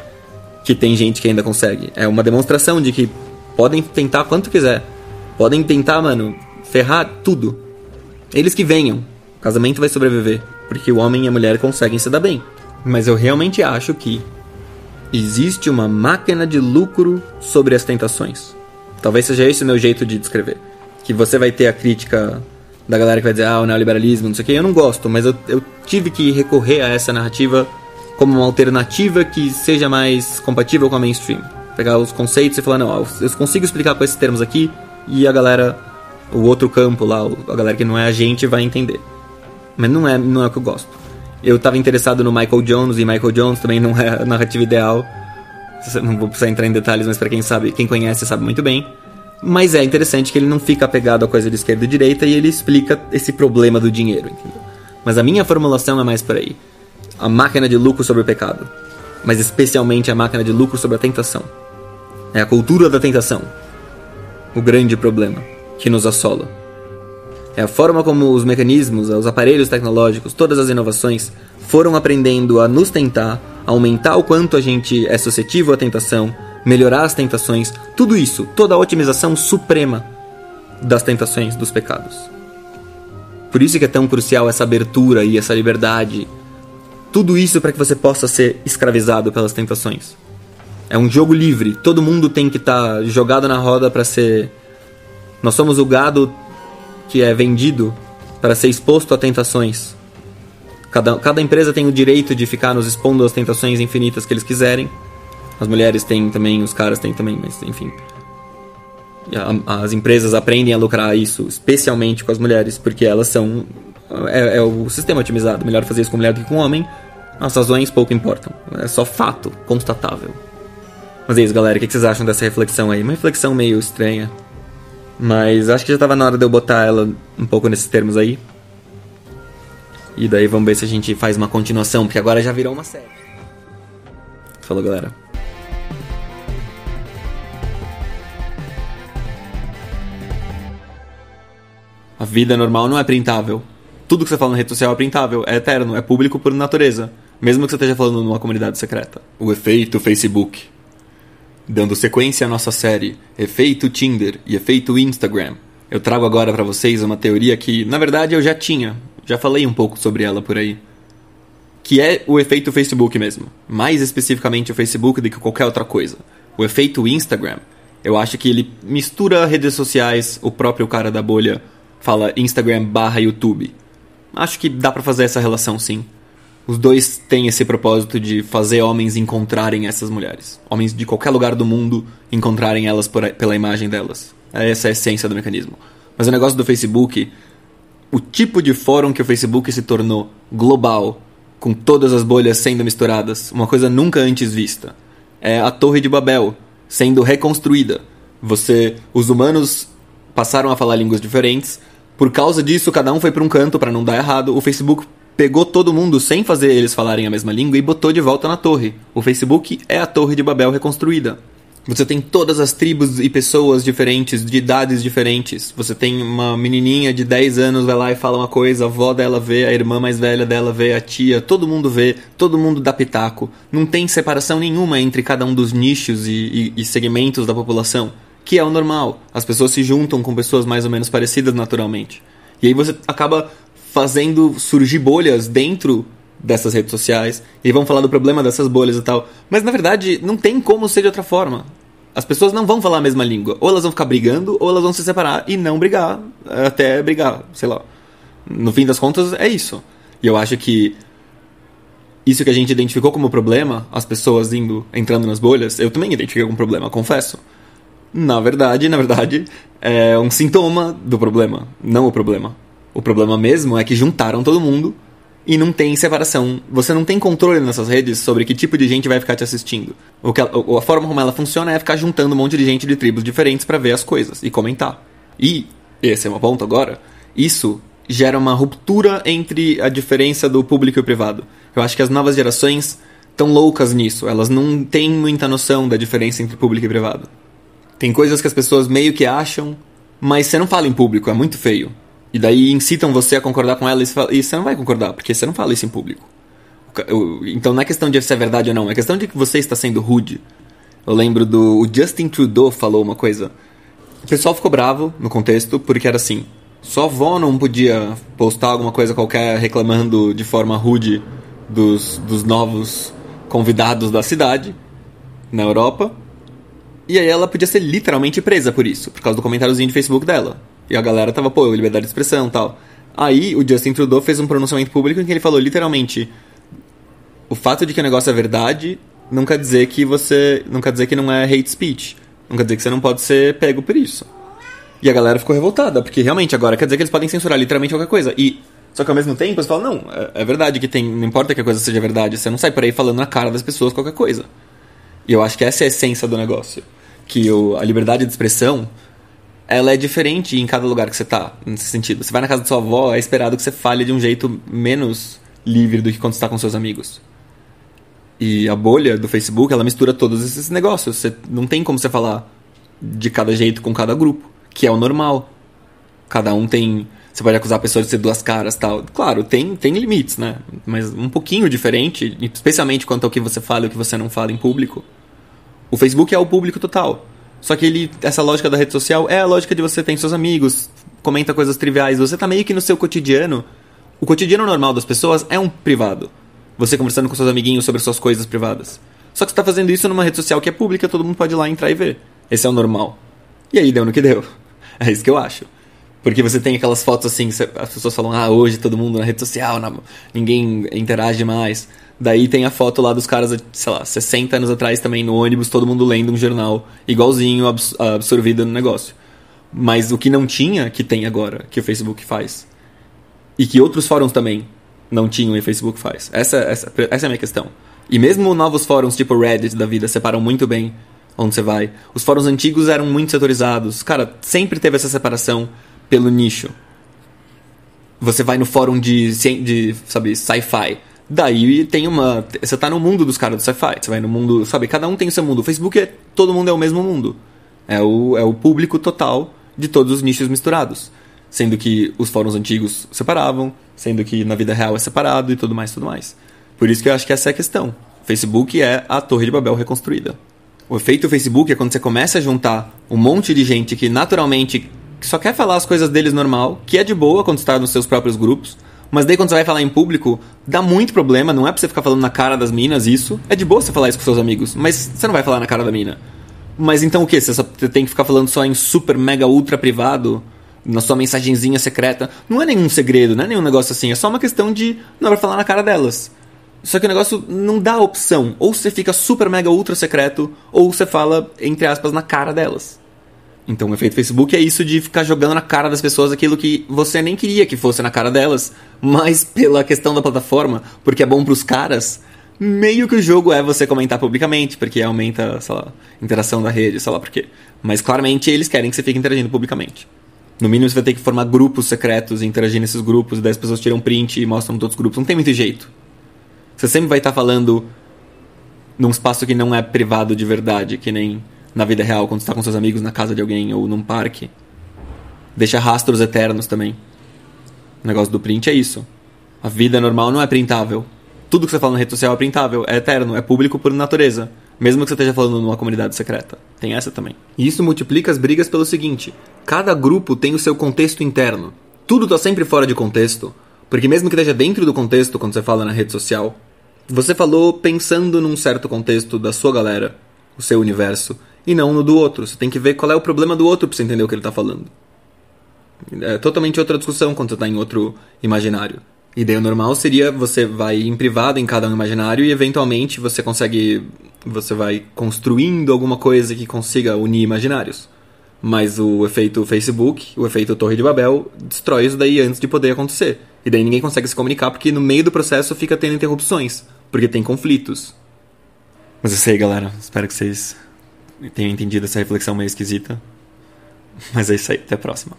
que tem gente que ainda consegue. É uma demonstração de que podem tentar quanto quiser. Podem tentar, mano, ferrar tudo. Eles que venham. O casamento vai sobreviver. Porque o homem e a mulher conseguem se dar bem. Mas eu realmente acho que Existe uma máquina de lucro sobre as tentações. Talvez seja esse o meu jeito de descrever. Que você vai ter a crítica da galera que vai dizer, ah, o neoliberalismo, não sei o que. Eu não gosto, mas eu, eu tive que recorrer a essa narrativa como uma alternativa que seja mais compatível com a mainstream. Pegar os conceitos e falar, não, eu consigo explicar com esses termos aqui e a galera, o outro campo lá, a galera que não é a gente vai entender. Mas não é, não é o que eu gosto. Eu estava interessado no Michael Jones e Michael Jones também não é a narrativa ideal. Não vou precisar entrar em detalhes, mas para quem sabe, quem conhece sabe muito bem. Mas é interessante que ele não fica apegado à coisa de esquerda e direita e ele explica esse problema do dinheiro, entendeu? Mas a minha formulação é mais por aí. A máquina de lucro sobre o pecado. Mas especialmente a máquina de lucro sobre a tentação. É a cultura da tentação. O grande problema que nos assola. É a forma como os mecanismos, os aparelhos tecnológicos, todas as inovações foram aprendendo a nos tentar, aumentar o quanto a gente é suscetível à tentação, melhorar as tentações, tudo isso, toda a otimização suprema das tentações, dos pecados. Por isso que é tão crucial essa abertura e essa liberdade. Tudo isso para que você possa ser escravizado pelas tentações. É um jogo livre, todo mundo tem que estar tá jogado na roda para ser. Nós somos o gado que é vendido para ser exposto a tentações. Cada, cada empresa tem o direito de ficar nos expondo às tentações infinitas que eles quiserem. As mulheres têm também, os caras têm também, mas enfim. As empresas aprendem a lucrar isso, especialmente com as mulheres, porque elas são. É, é o sistema otimizado. Melhor fazer isso com mulher do que com homem. As razões pouco importam. É só fato, constatável. Mas é isso, galera. O que vocês acham dessa reflexão aí? Uma reflexão meio estranha. Mas acho que já tava na hora de eu botar ela um pouco nesses termos aí. E daí vamos ver se a gente faz uma continuação, porque agora já virou uma série. Falou, galera. A vida normal não é printável. Tudo que você fala na rede social é printável, é eterno, é público por natureza. Mesmo que você esteja falando numa comunidade secreta. O efeito Facebook. Dando sequência à nossa série Efeito Tinder e Efeito Instagram, eu trago agora para vocês uma teoria que, na verdade, eu já tinha, já falei um pouco sobre ela por aí. Que é o efeito Facebook mesmo. Mais especificamente o Facebook do que qualquer outra coisa. O efeito Instagram. Eu acho que ele mistura redes sociais, o próprio cara da bolha fala Instagram barra YouTube. Acho que dá para fazer essa relação sim. Os dois têm esse propósito de fazer homens encontrarem essas mulheres. Homens de qualquer lugar do mundo encontrarem elas por, pela imagem delas. Essa é a essência do mecanismo. Mas o negócio do Facebook, o tipo de fórum que o Facebook se tornou global, com todas as bolhas sendo misturadas, uma coisa nunca antes vista. É a Torre de Babel sendo reconstruída. Você, os humanos passaram a falar línguas diferentes. Por causa disso, cada um foi para um canto para não dar errado. O Facebook pegou todo mundo sem fazer eles falarem a mesma língua e botou de volta na torre. O Facebook é a Torre de Babel reconstruída. Você tem todas as tribos e pessoas diferentes, de idades diferentes. Você tem uma menininha de 10 anos, vai lá e fala uma coisa, a avó dela vê, a irmã mais velha dela vê, a tia, todo mundo vê, todo mundo dá pitaco. Não tem separação nenhuma entre cada um dos nichos e, e, e segmentos da população, que é o normal. As pessoas se juntam com pessoas mais ou menos parecidas naturalmente. E aí você acaba fazendo surgir bolhas dentro dessas redes sociais e vão falar do problema dessas bolhas e tal. Mas na verdade, não tem como ser de outra forma. As pessoas não vão falar a mesma língua. Ou elas vão ficar brigando, ou elas vão se separar e não brigar até brigar, sei lá. No fim das contas, é isso. E eu acho que isso que a gente identificou como problema, as pessoas indo, entrando nas bolhas, eu também identifiquei como problema, confesso. Na verdade, na verdade, é um sintoma do problema, não o problema. O problema mesmo é que juntaram todo mundo e não tem separação. Você não tem controle nessas redes sobre que tipo de gente vai ficar te assistindo. O que a, a forma como ela funciona é ficar juntando um monte de gente de tribos diferentes para ver as coisas e comentar. E, esse é meu ponto agora, isso gera uma ruptura entre a diferença do público e o privado. Eu acho que as novas gerações estão loucas nisso. Elas não têm muita noção da diferença entre público e privado. Tem coisas que as pessoas meio que acham, mas você não fala em público, é muito feio. E daí incitam você a concordar com ela e você não vai concordar, porque você não fala isso em público. Então não é questão de se é verdade ou não, é questão de que você está sendo rude. Eu lembro do o Justin Trudeau falou uma coisa. O pessoal ficou bravo no contexto porque era assim: sua avó não podia postar alguma coisa qualquer reclamando de forma rude dos, dos novos convidados da cidade na Europa. E aí ela podia ser literalmente presa por isso, por causa do comentáriozinho de Facebook dela. E a galera tava, pô, liberdade de expressão tal. Aí o Justin Trudeau fez um pronunciamento público em que ele falou literalmente: o fato de que o negócio é verdade não quer dizer que você. não quer dizer que não é hate speech. Não quer dizer que você não pode ser pego por isso. E a galera ficou revoltada, porque realmente agora quer dizer que eles podem censurar literalmente qualquer coisa. E. Só que ao mesmo tempo você fala, não, é, é verdade que tem. Não importa que a coisa seja verdade, você não sai por aí falando na cara das pessoas qualquer coisa. E eu acho que essa é a essência do negócio. Que o, a liberdade de expressão ela é diferente em cada lugar que você tá, nesse sentido. Você vai na casa da sua avó, é esperado que você fale de um jeito menos livre do que quando está com seus amigos. E a bolha do Facebook, ela mistura todos esses negócios. Você não tem como você falar de cada jeito com cada grupo, que é o normal. Cada um tem, você pode acusar a pessoa de ser duas caras, tal. Claro, tem tem limites, né? Mas um pouquinho diferente, especialmente quanto ao que você fala e o que você não fala em público. O Facebook é o público total. Só que ele, essa lógica da rede social é a lógica de você tem seus amigos, comenta coisas triviais, você tá meio que no seu cotidiano. O cotidiano normal das pessoas é um privado. Você conversando com seus amiguinhos sobre suas coisas privadas. Só que você tá fazendo isso numa rede social que é pública, todo mundo pode ir lá entrar e ver. Esse é o normal. E aí deu no que deu. É isso que eu acho. Porque você tem aquelas fotos assim, as pessoas falam, ah, hoje todo mundo na rede social, ninguém interage mais. Daí tem a foto lá dos caras, sei lá, 60 anos atrás também no ônibus, todo mundo lendo um jornal, igualzinho abs absorvido no negócio. Mas o que não tinha, que tem agora, que o Facebook faz. E que outros fóruns também não tinham e o Facebook faz. Essa, essa, essa é a minha questão. E mesmo novos fóruns tipo Reddit da vida separam muito bem onde você vai. Os fóruns antigos eram muito setorizados. Cara, sempre teve essa separação pelo nicho. Você vai no fórum de, de sabe, sci-fi Daí tem uma. Você tá no mundo dos caras do sci-fi. Você vai no mundo. Sabe, cada um tem o seu mundo. O Facebook é. Todo mundo é o mesmo mundo. É o, é o público total de todos os nichos misturados. Sendo que os fóruns antigos separavam, sendo que na vida real é separado e tudo mais, tudo mais. Por isso que eu acho que essa é a questão. O Facebook é a Torre de Babel reconstruída. O efeito Facebook é quando você começa a juntar um monte de gente que naturalmente só quer falar as coisas deles normal, que é de boa quando está nos seus próprios grupos, mas daí quando você vai falar em público, dá muito problema, não é pra você ficar falando na cara das minas isso. É de boa você falar isso com seus amigos, mas você não vai falar na cara da mina. Mas então o que? Você só tem que ficar falando só em super, mega, ultra privado? Na sua mensagenzinha secreta? Não é nenhum segredo, não é nenhum negócio assim, é só uma questão de não pra falar na cara delas. Só que o negócio não dá opção. Ou você fica super, mega, ultra secreto, ou você fala, entre aspas, na cara delas. Então o efeito Facebook é isso de ficar jogando na cara das pessoas aquilo que você nem queria que fosse na cara delas, mas pela questão da plataforma, porque é bom pros caras, meio que o jogo é você comentar publicamente, porque aumenta, sei lá, a interação da rede, sei lá por quê. Mas claramente eles querem que você fique interagindo publicamente. No mínimo você vai ter que formar grupos secretos e interagir nesses grupos, e daí as pessoas tiram print e mostram todos os grupos. Não tem muito jeito. Você sempre vai estar falando num espaço que não é privado de verdade, que nem na vida real, quando você está com seus amigos na casa de alguém ou num parque. Deixa rastros eternos também. O negócio do print é isso. A vida normal não é printável. Tudo que você fala na rede social é printável, é eterno, é público por natureza. Mesmo que você esteja falando numa comunidade secreta. Tem essa também. E isso multiplica as brigas pelo seguinte: cada grupo tem o seu contexto interno. Tudo está sempre fora de contexto. Porque mesmo que esteja dentro do contexto quando você fala na rede social, você falou pensando num certo contexto da sua galera, o seu universo, e não no do outro. Você tem que ver qual é o problema do outro para você entender o que ele está falando. É totalmente outra discussão quando você está em outro imaginário. Ideia normal seria você vai em privado em cada um imaginário e eventualmente você consegue. Você vai construindo alguma coisa que consiga unir imaginários. Mas o efeito Facebook, o efeito Torre de Babel, destrói isso daí antes de poder acontecer. E daí ninguém consegue se comunicar porque no meio do processo fica tendo interrupções, porque tem conflitos. Mas é isso aí, galera. Espero que vocês tenham entendido essa reflexão meio esquisita. Mas é isso aí, até a próxima.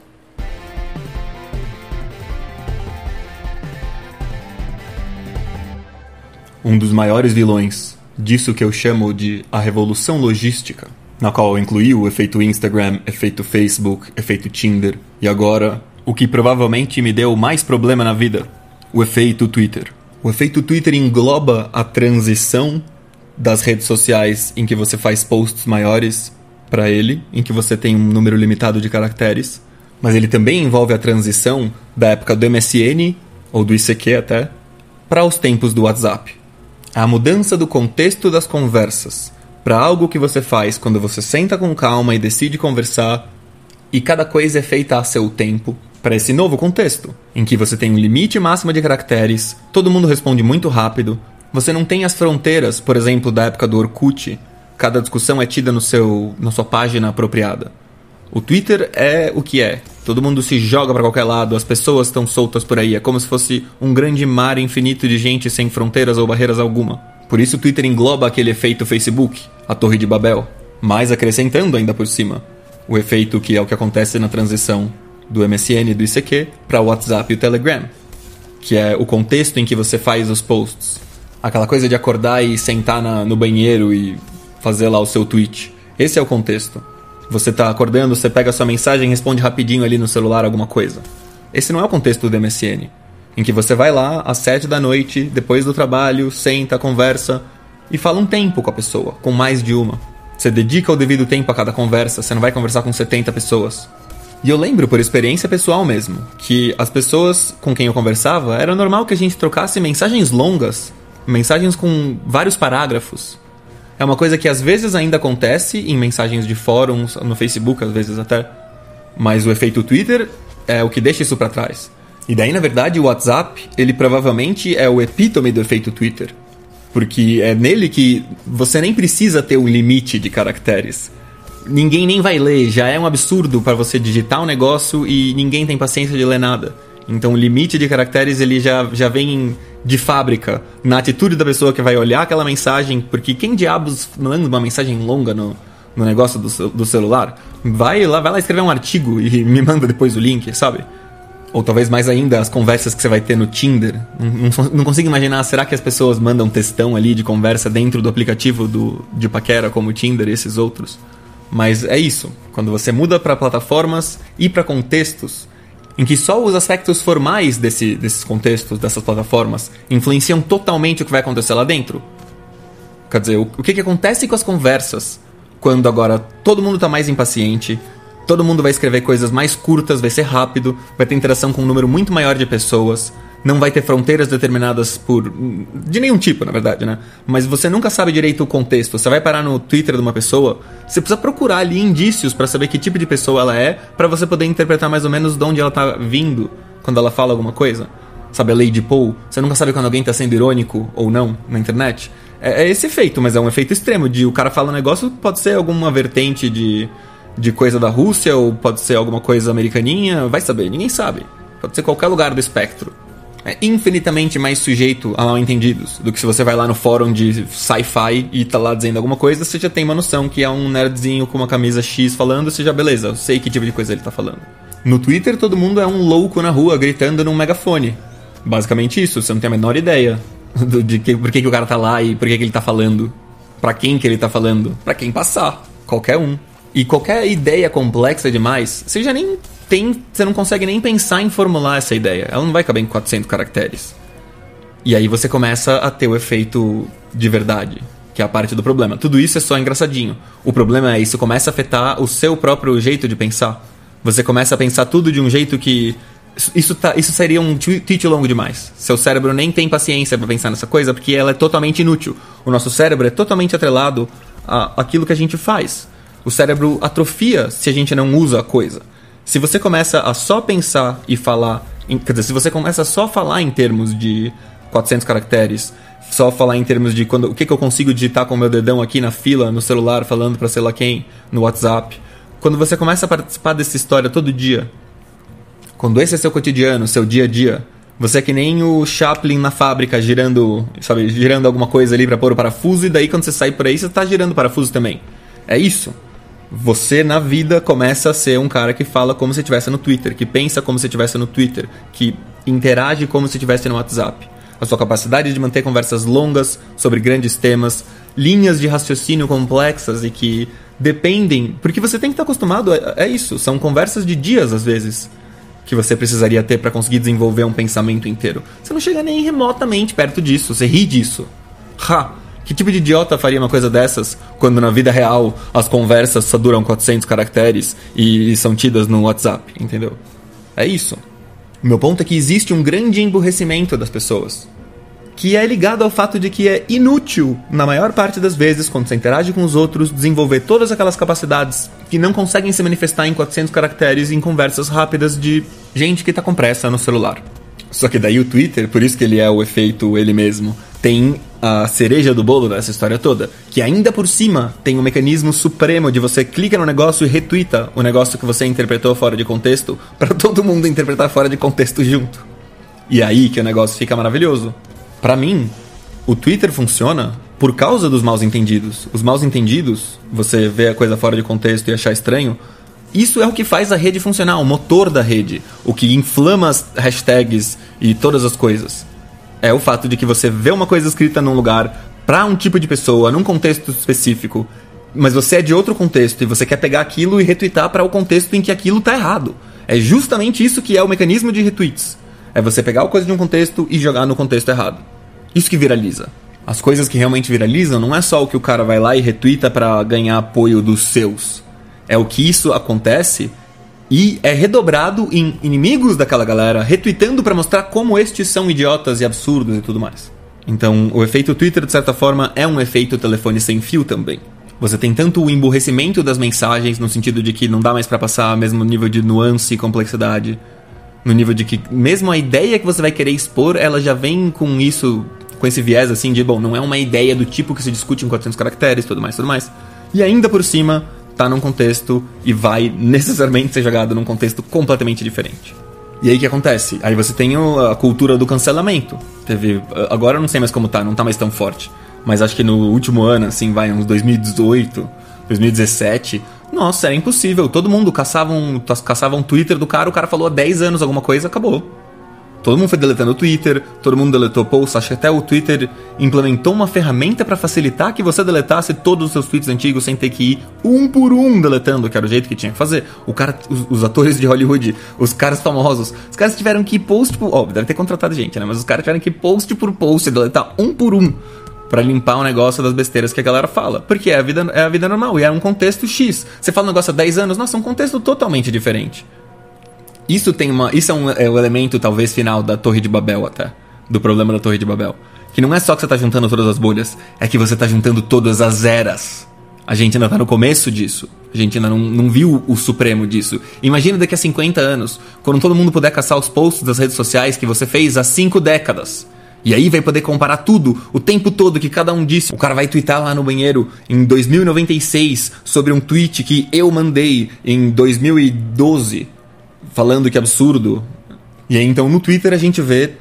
Um dos maiores vilões disso que eu chamo de a revolução logística na qual incluiu o efeito Instagram, efeito Facebook, efeito Tinder e agora o que provavelmente me deu mais problema na vida, o efeito Twitter. O efeito Twitter engloba a transição das redes sociais em que você faz posts maiores para ele, em que você tem um número limitado de caracteres, mas ele também envolve a transição da época do MSN ou do ICQ até para os tempos do WhatsApp. A mudança do contexto das conversas para algo que você faz quando você senta com calma e decide conversar, e cada coisa é feita a seu tempo, para esse novo contexto, em que você tem um limite máximo de caracteres, todo mundo responde muito rápido, você não tem as fronteiras, por exemplo, da época do Orkut, cada discussão é tida no seu, na sua página apropriada. O Twitter é o que é. Todo mundo se joga para qualquer lado, as pessoas estão soltas por aí, é como se fosse um grande mar infinito de gente sem fronteiras ou barreiras alguma. Por isso o Twitter engloba aquele efeito Facebook, a Torre de Babel, mas acrescentando ainda por cima o efeito que é o que acontece na transição do MSN e do ICQ para o WhatsApp e o Telegram, que é o contexto em que você faz os posts. Aquela coisa de acordar e sentar na, no banheiro e fazer lá o seu tweet. Esse é o contexto. Você está acordando, você pega a sua mensagem e responde rapidinho ali no celular alguma coisa. Esse não é o contexto do MSN em que você vai lá às sete da noite, depois do trabalho, senta, conversa e fala um tempo com a pessoa, com mais de uma. Você dedica o devido tempo a cada conversa, você não vai conversar com 70 pessoas. E eu lembro, por experiência pessoal mesmo, que as pessoas com quem eu conversava era normal que a gente trocasse mensagens longas, mensagens com vários parágrafos. É uma coisa que às vezes ainda acontece em mensagens de fóruns, no Facebook às vezes até. Mas o efeito Twitter é o que deixa isso para trás. E daí, na verdade, o WhatsApp, ele provavelmente é o epítome do efeito Twitter. Porque é nele que você nem precisa ter um limite de caracteres. Ninguém nem vai ler, já é um absurdo para você digitar um negócio e ninguém tem paciência de ler nada. Então o limite de caracteres ele já, já vem de fábrica, na atitude da pessoa que vai olhar aquela mensagem, porque quem diabos manda uma mensagem longa no, no negócio do, do celular? Vai lá, vai lá escrever um artigo e me manda depois o link, sabe? Ou talvez mais ainda as conversas que você vai ter no Tinder. Não, não, não, consigo imaginar, será que as pessoas mandam textão ali de conversa dentro do aplicativo do, de paquera como o Tinder e esses outros? Mas é isso. Quando você muda para plataformas e para contextos em que só os aspectos formais desse, desses contextos, dessas plataformas, influenciam totalmente o que vai acontecer lá dentro. Quer dizer, o, o que, que acontece com as conversas quando agora todo mundo tá mais impaciente, todo mundo vai escrever coisas mais curtas, vai ser rápido, vai ter interação com um número muito maior de pessoas, não vai ter fronteiras determinadas por. de nenhum tipo, na verdade, né? Mas você nunca sabe direito o contexto. Você vai parar no Twitter de uma pessoa, você precisa procurar ali indícios para saber que tipo de pessoa ela é, para você poder interpretar mais ou menos de onde ela tá vindo quando ela fala alguma coisa. Sabe a Lady Paul? Você nunca sabe quando alguém tá sendo irônico ou não na internet. É, é esse efeito, mas é um efeito extremo de o cara fala um negócio, pode ser alguma vertente de, de coisa da Rússia ou pode ser alguma coisa americaninha, vai saber, ninguém sabe. Pode ser qualquer lugar do espectro. É infinitamente mais sujeito a mal entendidos do que se você vai lá no fórum de sci-fi e tá lá dizendo alguma coisa, você já tem uma noção que é um nerdzinho com uma camisa X falando, você já beleza, eu sei que tipo de coisa ele tá falando. No Twitter, todo mundo é um louco na rua gritando num megafone. Basicamente isso, você não tem a menor ideia do, de que, por que, que o cara tá lá e por que, que ele tá falando. Pra quem que ele tá falando. Pra quem passar. Qualquer um. E qualquer ideia complexa demais, você já nem tem. Você não consegue nem pensar em formular essa ideia. Ela não vai caber em 400 caracteres. E aí você começa a ter o efeito de verdade, que é a parte do problema. Tudo isso é só engraçadinho. O problema é isso começa a afetar o seu próprio jeito de pensar. Você começa a pensar tudo de um jeito que isso, tá, isso seria um tweet longo demais. Seu cérebro nem tem paciência para pensar nessa coisa porque ela é totalmente inútil. O nosso cérebro é totalmente atrelado a aquilo que a gente faz. O cérebro atrofia se a gente não usa a coisa. Se você começa a só pensar e falar, em, quer dizer, se você começa a só falar em termos de 400 caracteres, só falar em termos de quando, o que, que eu consigo digitar com o meu dedão aqui na fila, no celular, falando para sei lá quem, no WhatsApp. Quando você começa a participar dessa história todo dia, quando esse é seu cotidiano, seu dia a dia, você é que nem o Chaplin na fábrica girando, sabe, girando alguma coisa ali para pôr o parafuso e daí quando você sai por aí você tá girando parafuso também. É isso. Você na vida começa a ser um cara que fala como se estivesse no Twitter, que pensa como se estivesse no Twitter, que interage como se estivesse no WhatsApp. A sua capacidade de manter conversas longas sobre grandes temas, linhas de raciocínio complexas e que dependem. Porque você tem que estar acostumado a, é isso. São conversas de dias às vezes que você precisaria ter para conseguir desenvolver um pensamento inteiro. Você não chega nem remotamente perto disso, você ri disso. Ha! Que tipo de idiota faria uma coisa dessas quando na vida real as conversas só duram 400 caracteres e são tidas no WhatsApp, entendeu? É isso. O meu ponto é que existe um grande emburrecimento das pessoas que é ligado ao fato de que é inútil, na maior parte das vezes, quando você interage com os outros, desenvolver todas aquelas capacidades que não conseguem se manifestar em 400 caracteres em conversas rápidas de gente que está com pressa no celular. Só que daí o Twitter, por isso que ele é o efeito ele mesmo, tem a cereja do bolo dessa história toda, que ainda por cima tem um mecanismo supremo de você clica no negócio e retweeta o negócio que você interpretou fora de contexto, para todo mundo interpretar fora de contexto junto. E aí que o negócio fica maravilhoso. Para mim, o Twitter funciona por causa dos mal entendidos. Os mal entendidos, você vê a coisa fora de contexto e achar estranho, isso é o que faz a rede funcionar, o motor da rede, o que inflama as hashtags e todas as coisas. É o fato de que você vê uma coisa escrita num lugar para um tipo de pessoa, num contexto específico, mas você é de outro contexto e você quer pegar aquilo e retweetar para o contexto em que aquilo tá errado. É justamente isso que é o mecanismo de retweets. É você pegar a coisa de um contexto e jogar no contexto errado. Isso que viraliza. As coisas que realmente viralizam não é só o que o cara vai lá e retweeta para ganhar apoio dos seus. É o que isso acontece e é redobrado em inimigos daquela galera, retweetando para mostrar como estes são idiotas e absurdos e tudo mais. Então, o efeito Twitter, de certa forma, é um efeito telefone sem fio também. Você tem tanto o emburrecimento das mensagens, no sentido de que não dá mais para passar mesmo nível de nuance e complexidade. No nível de que, mesmo a ideia que você vai querer expor, ela já vem com isso com esse viés assim de, bom, não é uma ideia do tipo que se discute em 400 caracteres, tudo mais, tudo mais. E ainda por cima, tá num contexto e vai necessariamente ser jogado num contexto completamente diferente. E aí o que acontece? Aí você tem a cultura do cancelamento. Teve. Agora eu não sei mais como tá, não tá mais tão forte. Mas acho que no último ano, assim, vai, uns 2018, 2017. Nossa, era impossível. Todo mundo caçava um, caçava um Twitter do cara, o cara falou há 10 anos alguma coisa, acabou. Todo mundo foi deletando o Twitter, todo mundo deletou posts, acho que até o Twitter implementou uma ferramenta para facilitar que você deletasse todos os seus tweets antigos sem ter que ir um por um deletando, que era o jeito que tinha que fazer. O cara, os, os atores de Hollywood, os caras famosos, os caras tiveram que ir post por. Ó, deve ter contratado gente, né? Mas os caras tiveram que ir post por post, deletar um por um. para limpar o negócio das besteiras que a galera fala. Porque é a vida, é a vida normal e é um contexto X. Você fala um negócio há 10 anos, nossa, é um contexto totalmente diferente. Isso tem uma. Isso é, um, é o elemento, talvez, final da Torre de Babel até. Do problema da Torre de Babel. Que não é só que você tá juntando todas as bolhas, é que você tá juntando todas as eras. A gente ainda tá no começo disso. A gente ainda não, não viu o supremo disso. Imagina daqui a 50 anos, quando todo mundo puder caçar os posts das redes sociais que você fez há 5 décadas. E aí vai poder comparar tudo, o tempo todo que cada um disse. O cara vai twittar lá no banheiro em 2096 sobre um tweet que eu mandei em 2012, falando que absurdo. E aí então no Twitter a gente vê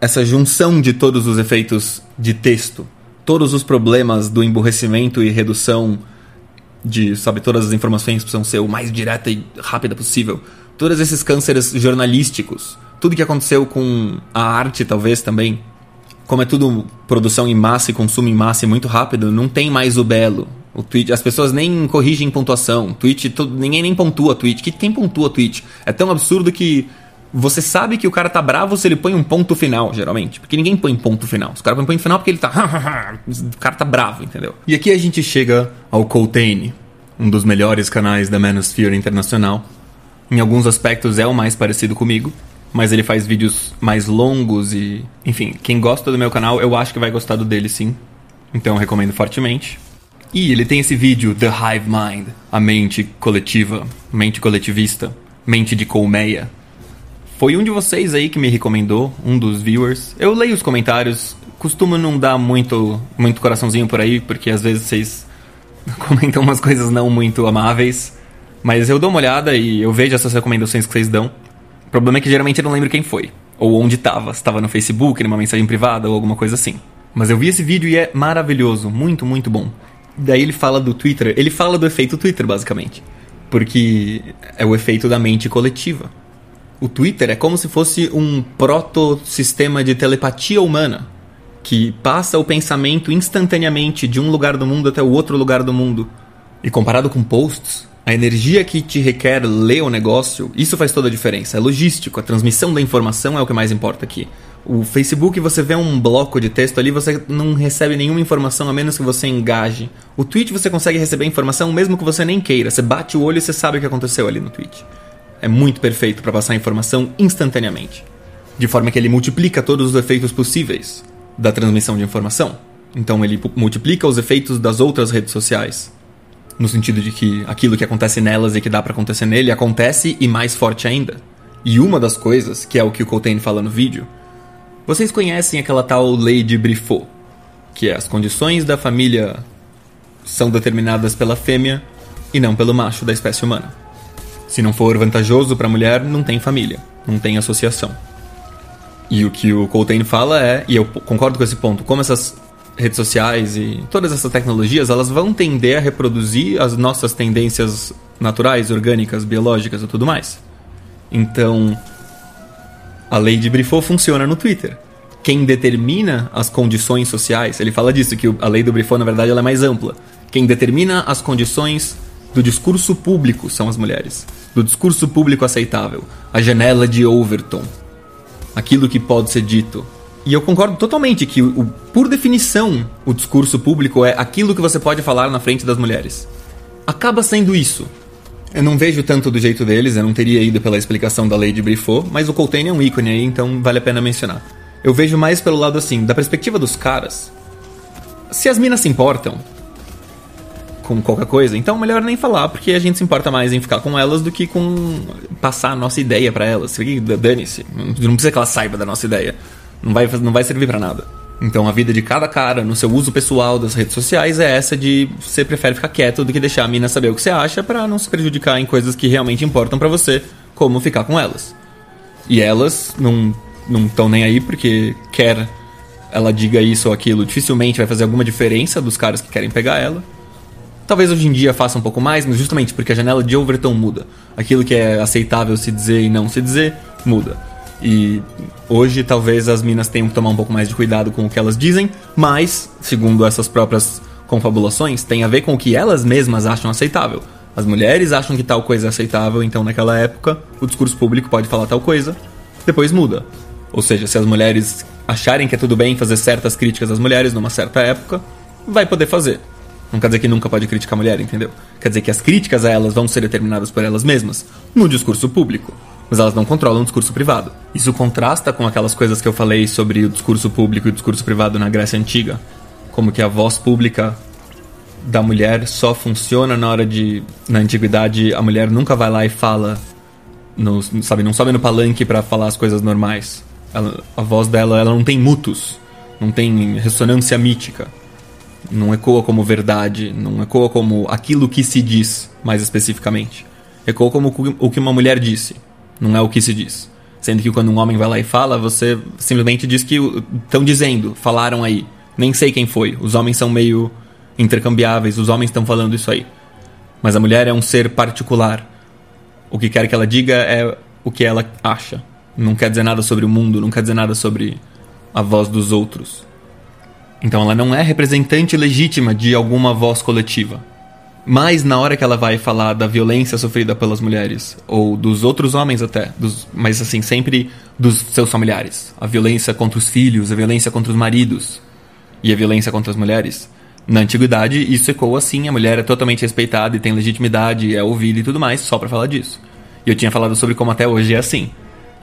essa junção de todos os efeitos de texto todos os problemas do emburrecimento e redução de, sabe, todas as informações precisam ser o mais direta e rápida possível. Todos esses cânceres jornalísticos, tudo que aconteceu com a arte talvez também, como é tudo produção em massa e consumo em massa e muito rápido, não tem mais o belo. O tweet, as pessoas nem corrigem pontuação. Tweet, todo, ninguém nem pontua tweet. Quem pontua tweet? É tão absurdo que você sabe que o cara tá bravo se ele põe um ponto final, geralmente. Porque ninguém põe ponto final. Os caras põem ponto final porque ele tá. o cara tá bravo, entendeu? E aqui a gente chega ao Coltane, um dos melhores canais da Manosphere Internacional. Em alguns aspectos é o mais parecido comigo, mas ele faz vídeos mais longos e. Enfim, quem gosta do meu canal, eu acho que vai gostar do dele sim. Então recomendo fortemente. E ele tem esse vídeo, The Hive Mind, a mente coletiva, mente coletivista, mente de colmeia foi um de vocês aí que me recomendou, um dos viewers. Eu leio os comentários, costumo não dar muito, muito coraçãozinho por aí, porque às vezes vocês comentam umas coisas não muito amáveis. Mas eu dou uma olhada e eu vejo essas recomendações que vocês dão. O problema é que geralmente eu não lembro quem foi. Ou onde estava. Se estava no Facebook, numa mensagem privada ou alguma coisa assim. Mas eu vi esse vídeo e é maravilhoso. Muito, muito bom. Daí ele fala do Twitter. Ele fala do efeito Twitter, basicamente. Porque é o efeito da mente coletiva. O Twitter é como se fosse um proto-sistema de telepatia humana que passa o pensamento instantaneamente de um lugar do mundo até o outro lugar do mundo. E comparado com posts, a energia que te requer ler o negócio, isso faz toda a diferença. É logístico, a transmissão da informação é o que mais importa aqui. O Facebook, você vê um bloco de texto ali, você não recebe nenhuma informação a menos que você engaje. O tweet você consegue receber informação mesmo que você nem queira. Você bate o olho e você sabe o que aconteceu ali no tweet é muito perfeito para passar informação instantaneamente, de forma que ele multiplica todos os efeitos possíveis da transmissão de informação. Então ele multiplica os efeitos das outras redes sociais, no sentido de que aquilo que acontece nelas e que dá para acontecer nele acontece e mais forte ainda. E uma das coisas, que é o que o Coltrane fala no vídeo, vocês conhecem aquela tal lei de Briffaut, que é as condições da família são determinadas pela fêmea e não pelo macho da espécie humana. Se não for vantajoso para a mulher, não tem família, não tem associação. E o que o Coltrane fala é, e eu concordo com esse ponto, como essas redes sociais e todas essas tecnologias, elas vão tender a reproduzir as nossas tendências naturais, orgânicas, biológicas e tudo mais. Então, a lei de Briffaut funciona no Twitter. Quem determina as condições sociais, ele fala disso, que a lei do Briffaut, na verdade, ela é mais ampla. Quem determina as condições do discurso público são as mulheres do discurso público aceitável, a janela de Overton, aquilo que pode ser dito. E eu concordo totalmente que, o, por definição, o discurso público é aquilo que você pode falar na frente das mulheres. Acaba sendo isso. Eu não vejo tanto do jeito deles, eu não teria ido pela explicação da lei de Briffaut, mas o Coltrane é um ícone aí, então vale a pena mencionar. Eu vejo mais pelo lado assim, da perspectiva dos caras. Se as minas se importam, com qualquer coisa, então melhor nem falar, porque a gente se importa mais em ficar com elas do que com passar a nossa ideia para elas. Dane-se, não precisa que ela saiba da nossa ideia. Não vai, não vai servir para nada. Então a vida de cada cara no seu uso pessoal das redes sociais é essa de você prefere ficar quieto do que deixar a mina saber o que você acha para não se prejudicar em coisas que realmente importam para você, como ficar com elas. E elas não não estão nem aí porque quer ela diga isso ou aquilo, dificilmente vai fazer alguma diferença dos caras que querem pegar ela. Talvez hoje em dia faça um pouco mais, mas justamente porque a janela de Overton muda. Aquilo que é aceitável se dizer e não se dizer, muda. E hoje talvez as minas tenham que tomar um pouco mais de cuidado com o que elas dizem, mas, segundo essas próprias confabulações, tem a ver com o que elas mesmas acham aceitável. As mulheres acham que tal coisa é aceitável, então naquela época o discurso público pode falar tal coisa, depois muda. Ou seja, se as mulheres acharem que é tudo bem fazer certas críticas às mulheres numa certa época, vai poder fazer. Não quer dizer que nunca pode criticar a mulher, entendeu? Quer dizer que as críticas a elas vão ser determinadas por elas mesmas no discurso público. Mas elas não controlam o discurso privado. Isso contrasta com aquelas coisas que eu falei sobre o discurso público e o discurso privado na Grécia Antiga. Como que a voz pública da mulher só funciona na hora de. Na antiguidade, a mulher nunca vai lá e fala. No, sabe, não sobe no palanque para falar as coisas normais. Ela, a voz dela ela não tem mutus, não tem ressonância mítica não ecoa como verdade, não ecoa como aquilo que se diz, mais especificamente. Ecoa como o que uma mulher disse, não é o que se diz. Sendo que quando um homem vai lá e fala, você simplesmente diz que estão dizendo, falaram aí. Nem sei quem foi. Os homens são meio intercambiáveis, os homens estão falando isso aí. Mas a mulher é um ser particular. O que quer que ela diga é o que ela acha. Não quer dizer nada sobre o mundo, não quer dizer nada sobre a voz dos outros. Então ela não é representante legítima de alguma voz coletiva. Mas na hora que ela vai falar da violência sofrida pelas mulheres, ou dos outros homens até, dos, mas assim, sempre dos seus familiares. A violência contra os filhos, a violência contra os maridos e a violência contra as mulheres. Na antiguidade, isso ecoa assim, a mulher é totalmente respeitada e tem legitimidade, é ouvida e tudo mais, só para falar disso. E eu tinha falado sobre como até hoje é assim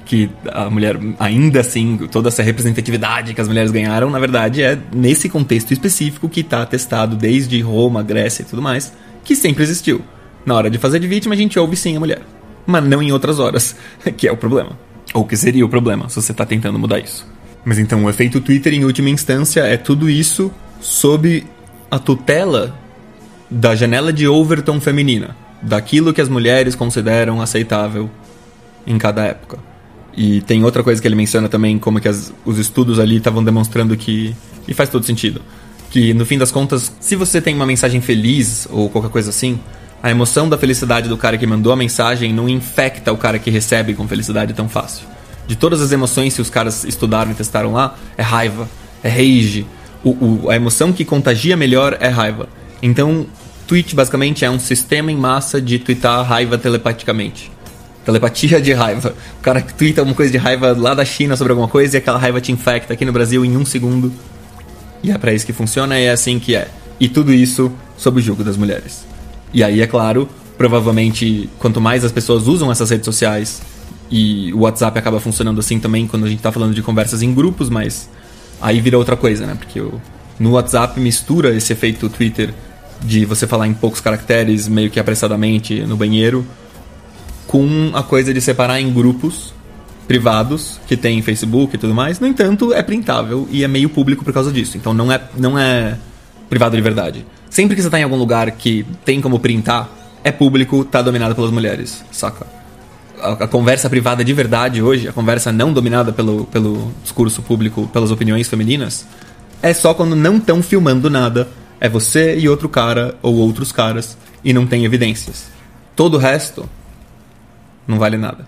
que a mulher, ainda assim, toda essa representatividade que as mulheres ganharam, na verdade é nesse contexto específico que está atestado desde Roma, Grécia e tudo mais, que sempre existiu. Na hora de fazer de vítima, a gente ouve sim a mulher, mas não em outras horas, que é o problema. Ou que seria o problema, se você está tentando mudar isso. Mas então, o efeito Twitter, em última instância, é tudo isso sob a tutela da janela de Overton feminina, daquilo que as mulheres consideram aceitável em cada época. E tem outra coisa que ele menciona também, como que as, os estudos ali estavam demonstrando que. E faz todo sentido. Que no fim das contas, se você tem uma mensagem feliz ou qualquer coisa assim, a emoção da felicidade do cara que mandou a mensagem não infecta o cara que recebe com felicidade tão fácil. De todas as emoções que os caras estudaram e testaram lá, é raiva, é rage. O, o, a emoção que contagia melhor é raiva. Então, tweet basicamente é um sistema em massa de twittar raiva telepaticamente. Telepatia de raiva. O cara twitta alguma coisa de raiva lá da China sobre alguma coisa e aquela raiva te infecta aqui no Brasil em um segundo. E é pra isso que funciona e é assim que é. E tudo isso sob o jugo das mulheres. E aí, é claro, provavelmente, quanto mais as pessoas usam essas redes sociais, e o WhatsApp acaba funcionando assim também quando a gente tá falando de conversas em grupos, mas aí vira outra coisa, né? Porque o, no WhatsApp mistura esse efeito Twitter de você falar em poucos caracteres, meio que apressadamente no banheiro, com a coisa de separar em grupos privados que tem Facebook e tudo mais. No entanto, é printável e é meio público por causa disso. Então não é, não é privado de verdade. Sempre que você está em algum lugar que tem como printar, é público, tá dominado pelas mulheres, saca? A, a, conversa privada de verdade hoje, a conversa não dominada pelo, pelo discurso público, pelas opiniões femininas, é só quando não estão filmando nada. É você e outro cara ou outros caras e não tem evidências. Todo o resto não vale nada.